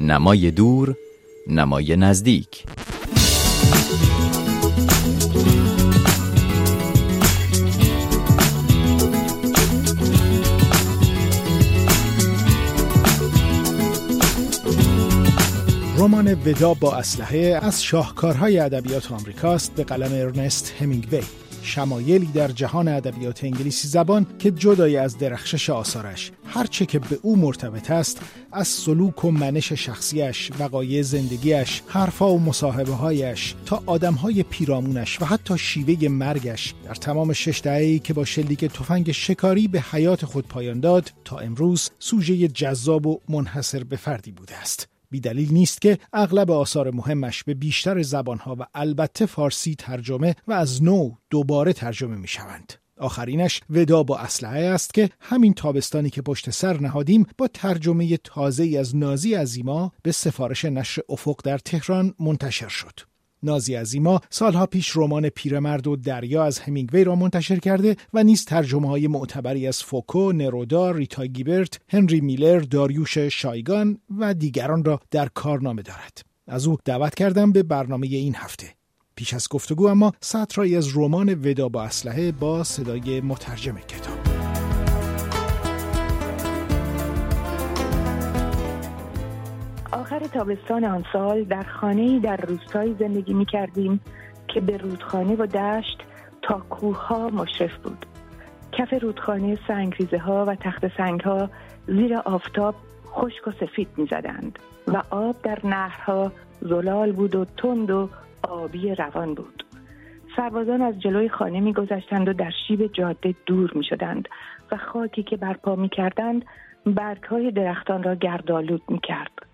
نمای دور نمای نزدیک. رمان ودا با اسلحه از شاهکارهای ادبیات آمریکاست به قلم ارنست همینگوی. شمایلی در جهان ادبیات انگلیسی زبان که جدای از درخشش آثارش هرچه که به او مرتبط است از سلوک و منش شخصیش وقایع زندگیش حرفا و مصاحبه هایش تا آدمهای پیرامونش و حتی شیوه مرگش در تمام شش دهه‌ای که با شلیک تفنگ شکاری به حیات خود پایان داد تا امروز سوژه جذاب و منحصر به فردی بوده است. بیدلیل نیست که اغلب آثار مهمش به بیشتر زبانها و البته فارسی ترجمه و از نو دوباره ترجمه می شوند. آخرینش ودا با اسلحه است که همین تابستانی که پشت سر نهادیم با ترجمه تازه از نازی عزیما به سفارش نشر افق در تهران منتشر شد. نازی عزیما سالها پیش رمان پیرمرد و دریا از همینگوی را منتشر کرده و نیز ترجمه های معتبری از فوکو، نرودا، ریتا گیبرت، هنری میلر، داریوش شایگان و دیگران را در کارنامه دارد. از او دعوت کردم به برنامه این هفته. پیش از گفتگو اما سطرایی از رمان ودا با اسلحه با صدای مترجم کتاب. آخر تابستان آن سال در خانه در روستایی زندگی می کردیم که به رودخانه و دشت تا کوه ها مشرف بود. کف رودخانه سنگریزه ها و تخت سنگ ها زیر آفتاب خشک و سفید می زدند و آب در نهرها زلال بود و تند و آبی روان بود. سربازان از جلوی خانه می گذشتند و در شیب جاده دور می شدند و خاکی که برپا می کردند برگ های درختان را گردالود می کرد.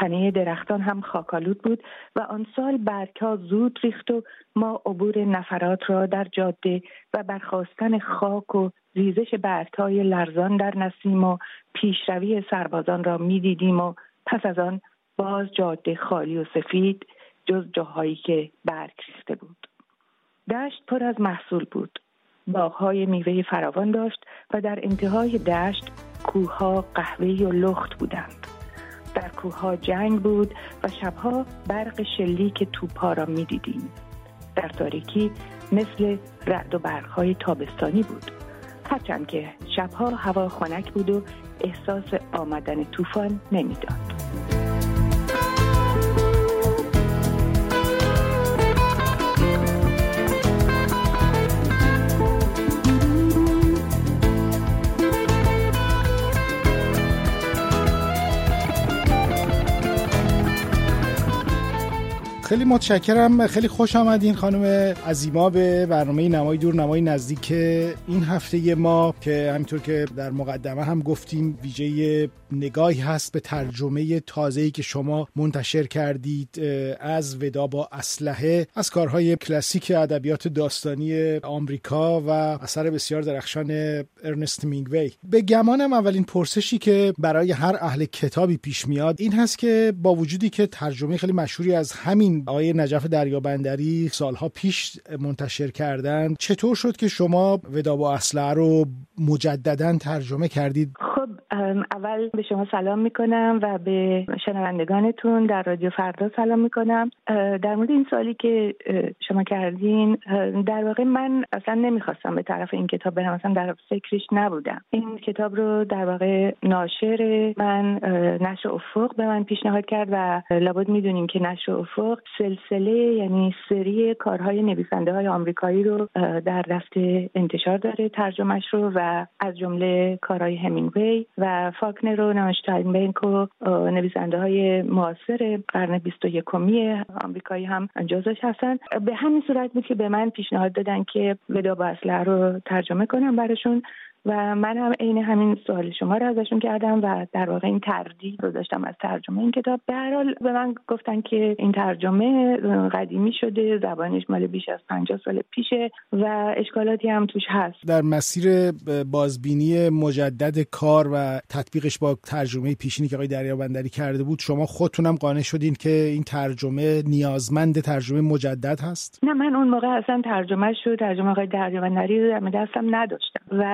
تنه درختان هم خاکالود بود و آن سال برگها زود ریخت و ما عبور نفرات را در جاده و برخواستن خاک و ریزش برگهای لرزان در نسیم و پیشروی سربازان را می‌دیدیم و پس از آن باز جاده خالی و سفید جز جاهایی که برگ ریخته بود. دشت پر از محصول بود. باغهای میوه فراوان داشت و در انتهای دشت کوهها قهوه‌ای و لخت بودند. در کوه جنگ بود و شبها برق شلیک توپها را می‌دیدیم. در تاریکی مثل رعد و برقهای تابستانی بود. هرچند که شبها هوا خنک بود و احساس آمدن طوفان نمی‌داد. خیلی متشکرم. خیلی خوش آمدین خانم عزیما به برنامه نمای دور نمای نزدیک این هفته ما که همینطور که در مقدمه هم گفتیم ویژه نگاهی هست به ترجمه تازه‌ای که شما منتشر کردید از ودا با اسلحه از کارهای کلاسیک ادبیات داستانی آمریکا و اثر بسیار درخشان ارنست مینگوی. به گمانم اولین پرسشی که برای هر اهل کتابی پیش میاد این هست که با وجودی که ترجمه خیلی مشهوری از همین آقای نجف دریابندری سالها پیش منتشر کردند چطور شد که شما ودا با اسلحه رو مجددا ترجمه کردید؟ اول به شما سلام می‌کنم و به شنوندگانتون در رادیو فردا سلام می‌کنم. در مورد این سالی که شما کردین در واقع من اصلا نمی‌خواستم به طرف این کتاب برم اصلا در فکرش نبودم. این کتاب رو در واقع ناشر من نشر افق به من پیشنهاد کرد و لابد می‌دونیم که نشر افق سلسله یعنی سری کارهای نویسنده های آمریکایی رو در دست انتشار داره ترجمهش رو و از جمله کارهای همینگوی و فاکنر و نانشتاینبنک و نویسنده های معاصر قرن بیست و یکمی آمریکایی هم جزش هستن. به همین صورت بود که به من پیشنهاد دادن که ودا با رو ترجمه کنم براشون. و من هم عین همین سوال شما رو ازشون کردم و در واقع این تردید رو داشتم از ترجمه این کتاب. به هر حال به من گفتن که این ترجمه قدیمی شده زبانش مال بیش از 50 سال پیشه و اشکالاتی هم توش هست. در مسیر بازبینی مجدد کار و تطبیقش با ترجمه پیشینی که آقای دریابندری کرده بود شما خودتونم قانع شدین که این ترجمه نیازمند ترجمه مجدد هست؟ نه من اون موقع اصلا ترجمه شد ترجمه آقای دریابندری رو دستم نداشتم و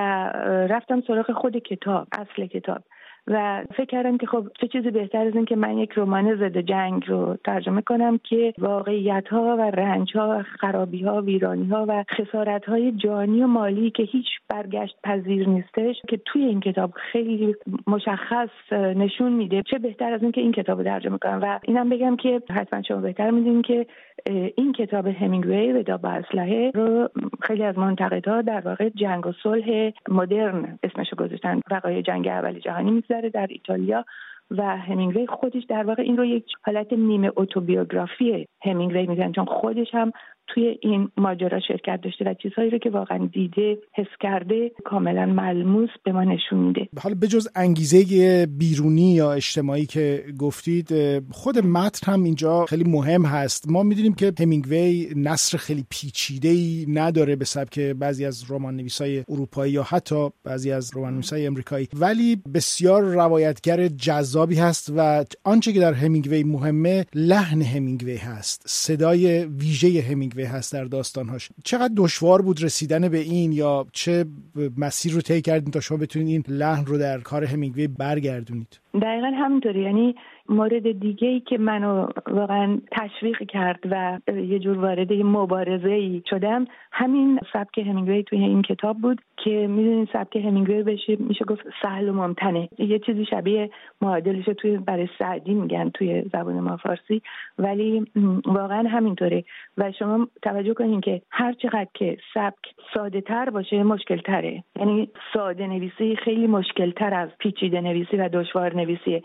رفتم سراغ خود کتاب اصل کتاب. و فکر کردم که خب چه چیزی بهتر از این که من یک رمان ضد جنگ رو ترجمه کنم که واقعیت ها و رنج ها خرابی ها ویرانی ها و خسارت های جانی و مالی که هیچ برگشت پذیر نیستش که توی این کتاب خیلی مشخص نشون میده چه بهتر از این که این کتاب رو ترجمه کنم. و اینم بگم که حتما شما بهتر می‌دونین که این کتاب همینگوی ودا با اسلحه رو خیلی از منتقدها در واقع جنگ و صلح مدرن اسمشو گذاشتن وقایع جنگ اول جهانی میگذره در ایتالیا و همینگوی خودش در واقع این رو یک حالت نیمه اتوبیوگرافی همینگوی میگن چون خودش هم توی این ماجرا شرکت داشته و چیزهایی رو که واقعا دیده حس کرده کاملا ملموس به ما نشون میده. حالا بجز انگیزه بیرونی یا اجتماعی که گفتید خود متن هم اینجا خیلی مهم هست. ما می‌دونیم که همینگوی نصر خیلی پیچیده ای نداره به سبک بعضی از رمان نویسای اروپایی یا حتی بعضی از رمان نویسای امریکایی ولی بسیار روایتگر جذابی هست و آنچه که در همینگوی مهمه لحن همینگوی هست. صدای ویژه همینگوی هست در داستانهاش. چقدر دشوار بود رسیدن به این یا چه مسیر رو طی کردین تا شما بتونید این لحن رو در کار همینگوی برگردونید؟ دقیقا همینطوری. یعنی مورد دیگه ای که منو واقعا تشویق کرد و یه جور وارد مبارزه ای شدم همین سبک همینگوی توی این کتاب بود که می‌دونین سبک همینگوی بشه میشه گفت سهل و ممتنه. یه چیزی شبیه معادلش توی برای سعدی میگن توی زبان ما فارسی ولی واقعا همینطوره. و شما توجه کنین که هر چقدر که سبک ساده تر باشه مشکل تره یعنی ساده نویسی خیلی مشکل تر از پیچیده نویسی و دشوار نویسیه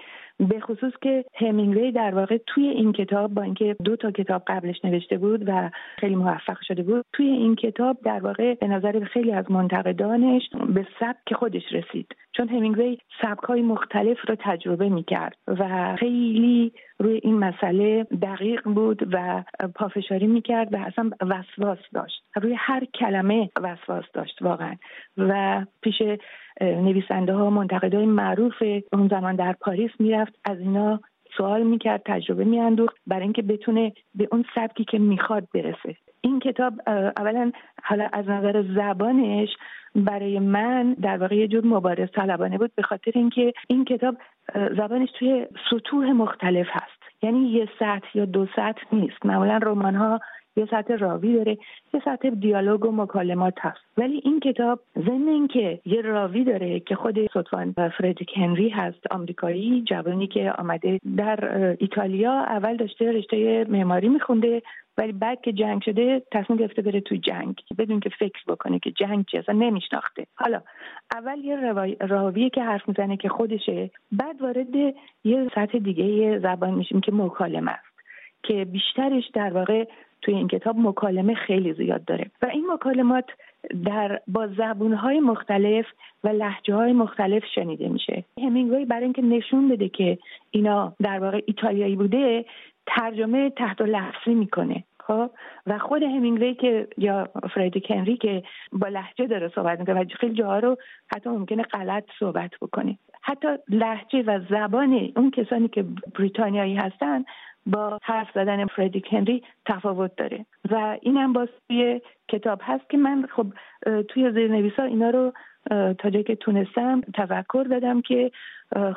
به خصوص که همینگوی در واقع توی این کتاب با اینکه دو تا کتاب قبلش نوشته بود و خیلی موفق شده بود توی این کتاب در واقع به نظر خیلی از منتقدانش به سبک خودش رسید. چون همینگوی سبک های مختلف رو تجربه می‌کرد و خیلی روی این مسئله دقیق بود و پافشاری می‌کرد و اصلا وسواس داشت. روی هر کلمه وسواس داشت واقعا. و پیش نویسنده ها منتقد های معروف اون زمان در پاریس می‌رفت. از اینا سوال می‌کرد تجربه میاندوخت برای اینکه بتونه به اون سبکی که می‌خواد برسه. این کتاب اولا حالا از نظر زبانش برای من در واقع یه جور مبارز طلبانه بود به خاطر اینکه این کتاب زبانش توی سطوح مختلف هست. یعنی یه سطح یا دو سطح نیست. معمولا رمان ها یه سطح راوی داره یه سطح دیالوگ و مکالمات هست. ولی این کتاب ضمن اینکه یه راوی داره که خود صدفان فردریک هنری هست آمریکایی جوانی که آمده در ایتالیا اول داشته رشته معماری میخونده ولی بعد که جنگ شده تصمیم گرفته بره توی جنگ بدون که فکر بکنه که جنگ چیه اصلا نمیشناخته. حالا اول یه راویه که حرف می‌زنه که خودشه بعد وارد یه سطح دیگه زبان میشیم که مکالمه است که بیشترش در واقع توی این کتاب مکالمه خیلی زیاد داره. و این مکالمات در با زبونهای مختلف و لحجه های مختلف شنیده میشه. همینگوی برای اینکه نشون بده که اینا در واقع ایتالیایی بوده ترجمه تحت لفظی می‌کنه. خب؟ و خود همینگوی که یا فردی کنری که با لحجه داره صحبت می‌کنه و خیلی جاها رو حتی ممکنه غلط صحبت بکنه. حتی لحجه و زبان اون کسانی که بریتانیایی هستن با حرف زدن فردی هنری تفاوت داره. و اینم باز توی کتاب هست که من خب توی زیرنویسا اینا رو تا جایی که تونستم تفکر دادم که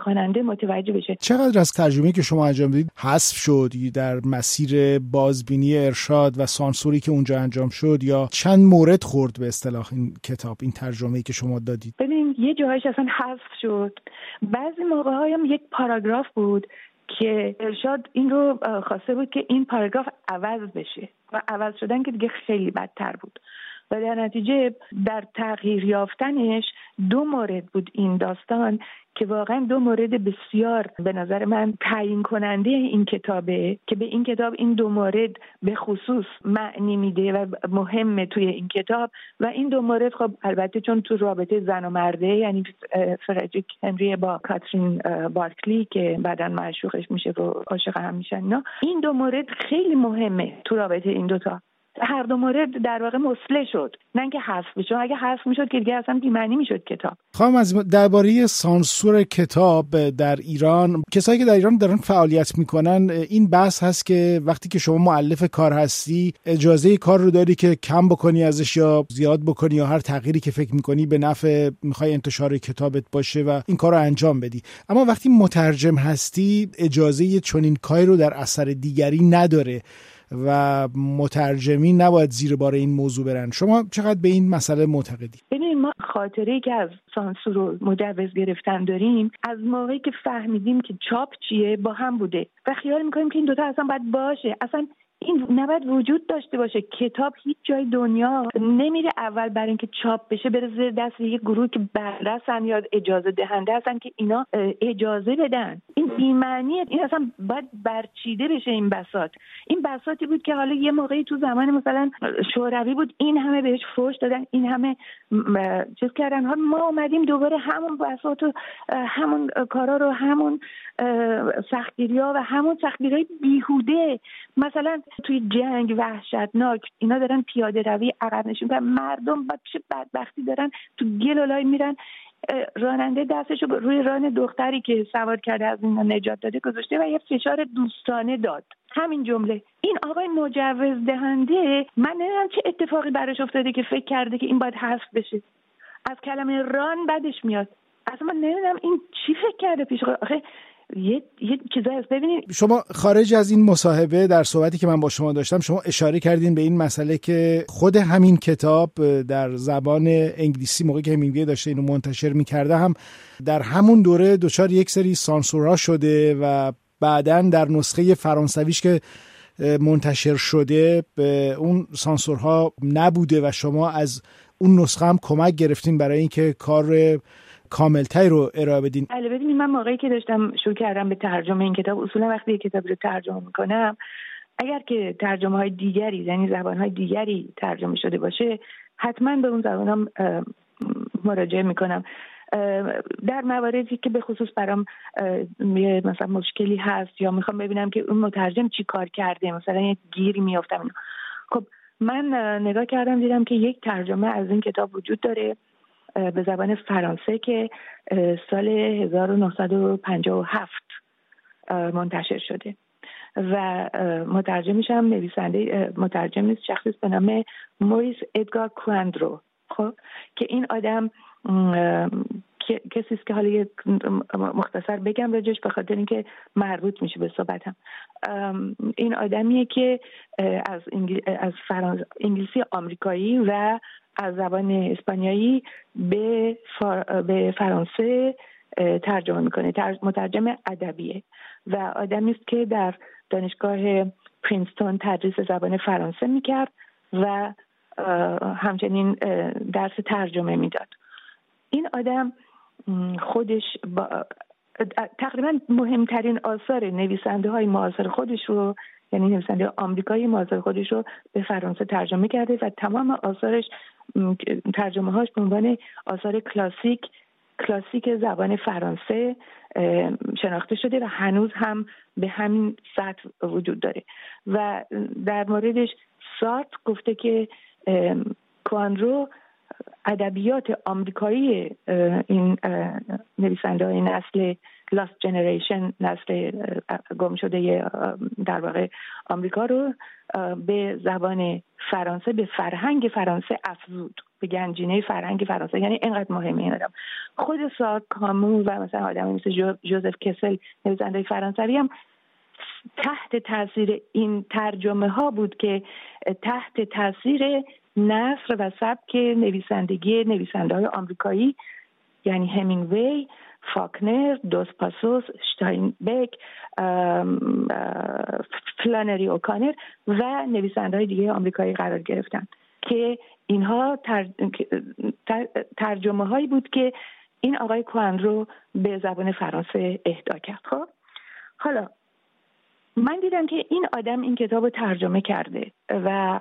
خواننده متوجه بشه. چقدر از ترجمه که شما انجام دادید حذف شد در مسیر بازبینی ارشاد و سانسوری که اونجا انجام شد یا چند مورد خورد به اصطلاح این کتاب این ترجمه که شما دادید؟ ببین یه جاهایش اصلا حذف شد. بعضی موقع هایم یک پاراگراف بود که ارشاد این رو خواسته بود که این پاراگراف عوض بشه. و عوض شدن که دیگه خیلی بدتر بود. و در نتیجه در تغییر یافتنش دو مورد بود این داستان که واقعا دو مورد بسیار به نظر من تعیین کننده این کتابه که به این کتاب این دو مورد به خصوص معنی میده و مهمه توی این کتاب و این دو مورد خب البته چون تو رابطه زن و مرده یعنی فردریک هنری با کاترین بارکلی که بعدا معشوقش میشه و عاشق هم میشن این دو مورد خیلی مهمه تو رابطه این دوتا. هر دو مورد در واقع مسله شد. نه اینکه حذف بشه اگه حذف می‌شد که دیگه اصلا بی‌معنی می‌شد کتاب. خواهم از درباره سانسور کتاب در ایران کسایی که در ایران دارن فعالیت می‌کنن این بحث هست که وقتی که شما معلف کار هستی اجازه کار رو داری که کم بکنی ازش یا زیاد بکنی یا هر تغییری که فکر می‌کنی به نفع می‌خوای انتشار کتابت باشه و این کار رو انجام بدی. اما وقتی مترجم هستی اجازه چنین کاری رو در اثر دیگری نداره. و مترجمین نباید زیر بار این موضوع برن. شما چقدر به این مسئله معتقدی؟ ببینید ما خاطره ای که از سانسور و مجوز گرفتن داریم از موقعی که فهمیدیم که چاپ چیه با هم بوده و خیال می‌کنیم که این دوتا اصلا باید باشه. اصلا این نباید وجود داشته باشه. کتاب هیچ جای دنیا نمیره اول برای اینکه چاپ بشه بره زیر دست یک گروه که بررسن یا اجازه دهنده هستن که اینا اجازه بدن. این بیمعنیه. این اصلا باید برچیده بشه این بسات این بساتی بود که حالا یه موقعی تو زمان مثلا شوروی بود این همه بهش فوش دادن این همه چیز کردن. ها ما اومدیم دوباره همون بسات و همون کارا رو همون سختگیری ها و همون سختگیری بیهوده. مثلا توی جنگ وحشتناک. اینا دارن پیاده روی عقب نشون مردم با چه بدبختی دارن تو گل میرن راننده دستش رو روی ران دختری که سوار کرده از اینا نجات داده گذاشته و یه فشار دوستانه داد. همین جمله. این آقای مجوز دهنده من نمی‌دونم چه اتفاقی براش افتاده که فکر کرده که این باید حذف بشه. از کلمه ران بدش میاد. اصلا من نمی‌دونم این چی فکر کرده پیش آخه یه یه چیزایی ببینید شما خارج از این مصاحبه در صحبتی که من با شما داشتم شما اشاره کردین به این مسئله که خود همین کتاب در زبان انگلیسی موقعی که همینگوی داشته اینو منتشر می‌کرده هم در همون دوره دچار یک سری سانسورها شده و بعدا در نسخه فرانسویش که منتشر شده به اون سانسورها نبوده و شما از اون نسخه هم کمک گرفتین برای اینکه کار کاملتری رو ارائه بدین. بله ببینید من موقعی که داشتم شروع کردم به ترجمه این کتاب اصولا وقتی یک کتاب رو ترجمه می‌کنم اگر که ترجمه های دیگری یعنی زبان های دیگری ترجمه شده باشه حتما به اون زبان هم مراجعه می‌کنم. در مواردی که به خصوص برام مثلا مشکلی هست یا می‌خوام ببینم که اون مترجم چی کار کرده مثلا یک گیری میافتم. خب من نگاه کردم دیدم که یک ترجمه از این کتاب وجود داره. به زبان فرانسه که سال 1957 منتشر شده. و مترجمش هم نویسنده مترجم شخصی به نام موریس ادگار کواندرو. خب که این آدم کسی است که حالا یک مختصر بگم راجش به خاطر اینکه مربوط میشه به صحبتم. این آدمیه که از, از انگلیسی آمریکایی و از زبان اسپانیایی به, به فرانسه ترجمه می‌کنه. مترجم ادبیه. و آدمی است که در دانشگاه پرینستون تدریس زبان فرانسه می‌کرد و همچنین درس ترجمه می‌داد. این آدم خودش با تقریبا مهمترین آثار نویسنده های معاصر خودش رو یعنی نویسنده آمریکایی معاصر خودش رو به فرانسه ترجمه کرده و تمام آثارش ترجمه هاش به عنوان آثار کلاسیک کلاسیک زبان فرانسه شناخته شده و هنوز هم به همین سطح وجود داره. و در موردش سارت گفته که کوانرو ادبیات آمریکایی این نویسنده های نسل لاست جنریشن نسل گم شده در واقع آمریکا رو به زبان فرانسه به فرهنگ فرانسه افزود به گنجینه فرهنگ فرانسه. یعنی اینقدر مهمه این آدم. خود سار کامو و مثلا آدم مثل جوزف کسل نویسنده فرانسوی هم تحت تاثیر این ترجمه ها بود که تحت تاثیر نصر و سبک نویسندگی نویسنده های آمریکایی یعنی همینگوی فاکنر دوس پاسوس شتاینبک فلانری اوکانر و نویسنده های دیگه آمریکایی قرار گرفتن که اینها ترجمه هایی بود که این آقای کوهن رو به زبان فرانسه اهدا کرد. خب؟ حالا من دیدم که این آدم این کتاب رو ترجمه کرده و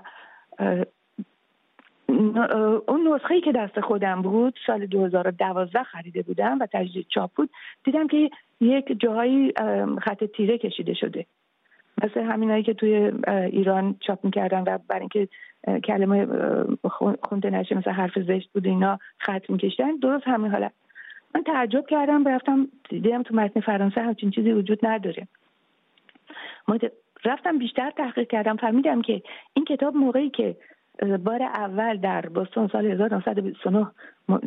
اون نسخه ای که دست خودم بود سال 2012 خریده بودم و تجدید چاپ بود دیدم که یک جاهایی خط تیره کشیده شده. مثل همینایی که توی ایران چاپ می‌کردن و برای اینکه کلمه خونده نشه مثل حرف زشت بود اینا خط میکشتن درست همین حالت من تعجب کردم رفتم دیدم تو متن فرانسه همچین چیزی وجود نداره. رفتم بیشتر تحقیق کردم فهمیدم که این کتاب موقعی که بار اول در بستون سال 1929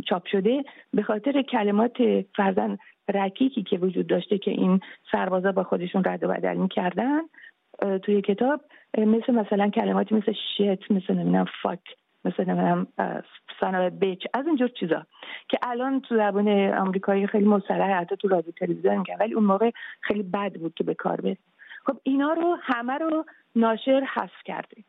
چاپ شده به خاطر کلمات فرزن رکیکی که وجود داشته که این سربازا با خودشون رد و بدل می‌کردن توی کتاب مثل مثلا کلماتی مثل شت مثل نمی‌دونم فاک مثل نمی‌دونم سانو بیچ از اینجور چیزا که الان تو زبان آمریکایی خیلی مصطلح حتی تو رادیو تلویزیون میگن ولی اون موقع خیلی بد بود که به کار بره خب اینا رو همه رو ناشر حذف کرده.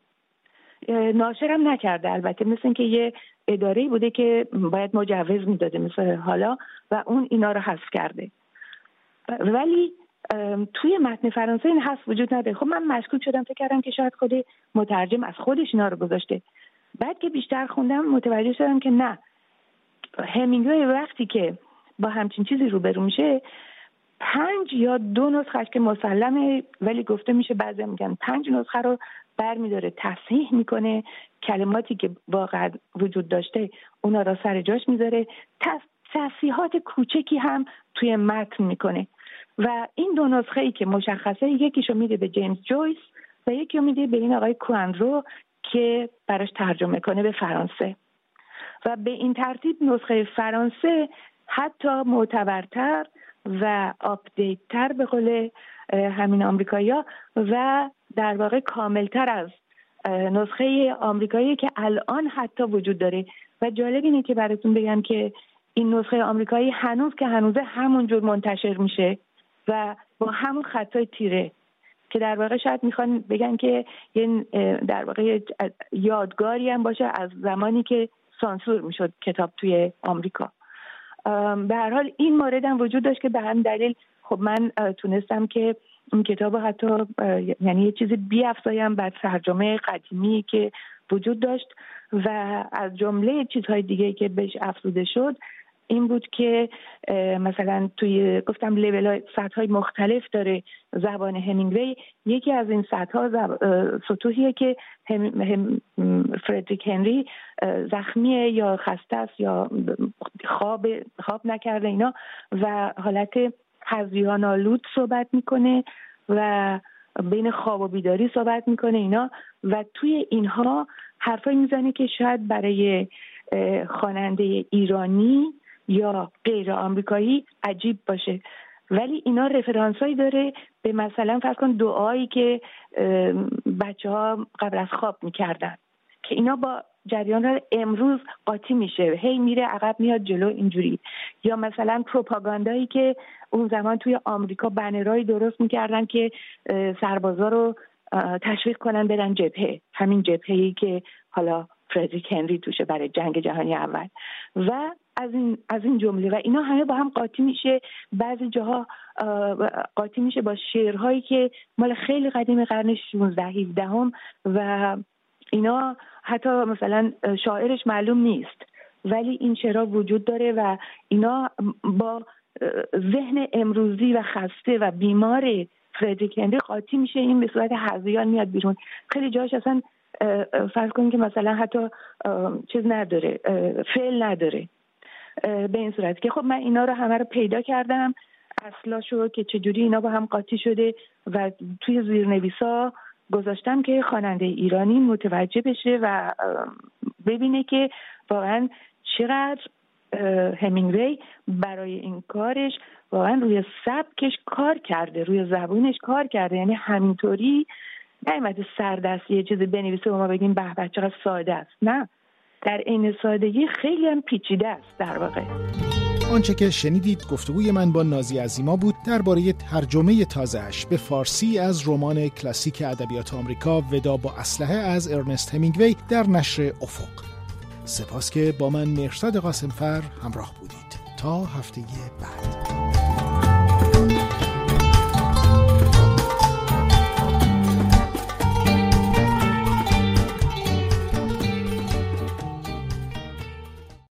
ناشر هم نکرده. البته مثل اینکه یه اداره بوده که باید مجوز می‌داده مثل حالا و اون اینا رو حذف کرده. ولی توی متن فرانسه این حذف وجود نداره. خب من مشکوک شدم فکر کردم که شاید خود مترجم از خودش اینا رو گذاشته. بعد که بیشتر خوندم متوجه شدم که نه. همینگوی وقتی که با همچین چیزی روبرو میشه پنج یا دو نسخه که مسلمه ولی گفته میشه بعضی میگن پنج نسخه رو برمیداره تصحیح می‌کنه کلماتی که واقعا وجود داشته اونا را سر جاش می‌ذاره. تصحیحات کوچکی هم توی متن می‌کنه. و این دو نسخه ای که مشخصه یکیشو میده به جیمز جویس و یکی میده به این آقای کوندرو که براش ترجمه کنه به فرانسه. و به این ترتیب نسخه فرانسه حتی معتبرتر و update تر به قول همین آمریکایی و در واقع کاملتر از نسخه آمریکایی که الان حتی وجود داره. و جالب اینه که براتون بگم که این نسخه آمریکایی هنوز که هنوزه همونجور منتشر میشه و با همون خطای تیره که در واقع شاید می‌خوان بگن که یه در واقع یادگاری هم باشه از زمانی که سانسور می‌شد کتاب توی آمریکا. به هر حال این مورد هم وجود داشت که به هم دلیل خب من تونستم که این کتاب حتی یعنی یه چیزی بیافزایم بر ترجمه قدیمی که وجود داشت و از جمله چیزهای دیگه که بهش افزوده شد این بود که مثلا توی گفتم لیول های سطح های مختلف داره زبان همینگوی. یکی از این سطح ها سطوحیه که هم، هم فردریک هنری زخمیه یا خسته است یا خواب خواب نکرده اینا و حالت هزیان آلود صحبت می‌کنه و بین خواب و بیداری صحبت می‌کنه اینا. و توی اینها حرفایی می‌زنه که شاید برای خواننده ایرانی یا غیر آمریکایی عجیب باشه. ولی اینا رفرانس داره به مثلا فرض کن دعایی که بچه ها قبل از خواب می‌کردن که اینا با جریان امروز قاطی میشه. هی میره عقب میاد جلو اینجوری. یا مثلا پروپاگاندایی که اون زمان توی آمریکا بنرایی درست می‌کردن که سربازا رو تشویق کنن برن جبهه. همین جبهه که حالا فردریک هنری توشه برای جنگ جهانی اول. و از این از این جمله. و اینا همه با هم قاطی میشه. بعضی جاها قاطی میشه با شعرهایی که مال خیلی قدیم قرن 16 17 و اینا حتی مثلا شاعرش معلوم نیست. ولی این شعرها وجود داره و اینا با ذهن امروزی و خسته و بیمار فردریک هنری قاطی میشه. این به صورت هزیان میاد بیرون. خیلی جاش اصلا فرض کنید که مثلا حتی چیز نداره فعل نداره. به این صورت که خب من اینا رو همه رو پیدا کردم. اصلاشو که چجوری اینا با هم قاطی شده و توی زیرنویسا گذاشتم که خواننده ایرانی متوجه بشه و ببینه که واقعا چقدر همینگوی برای این کارش واقعا روی سبکش کار کرده روی زبونش کار کرده. یعنی همینطوری نیومده سردست یه چیزی بنویسه و ما بگیم به بچه چقدر ساده است. نه. در عین سادگی خیلی هم پیچیده است در واقع. آنچه که شنیدید گفتگوی من با نازی عزیما بود درباره ترجمه تازهش به فارسی از رمان کلاسیک ادبیات آمریکا ودا با اسلحه از ارنست همینگوی در نشر افق. سپاس که با من مرشد قاسمفر همراه بودید. تا هفته بعد.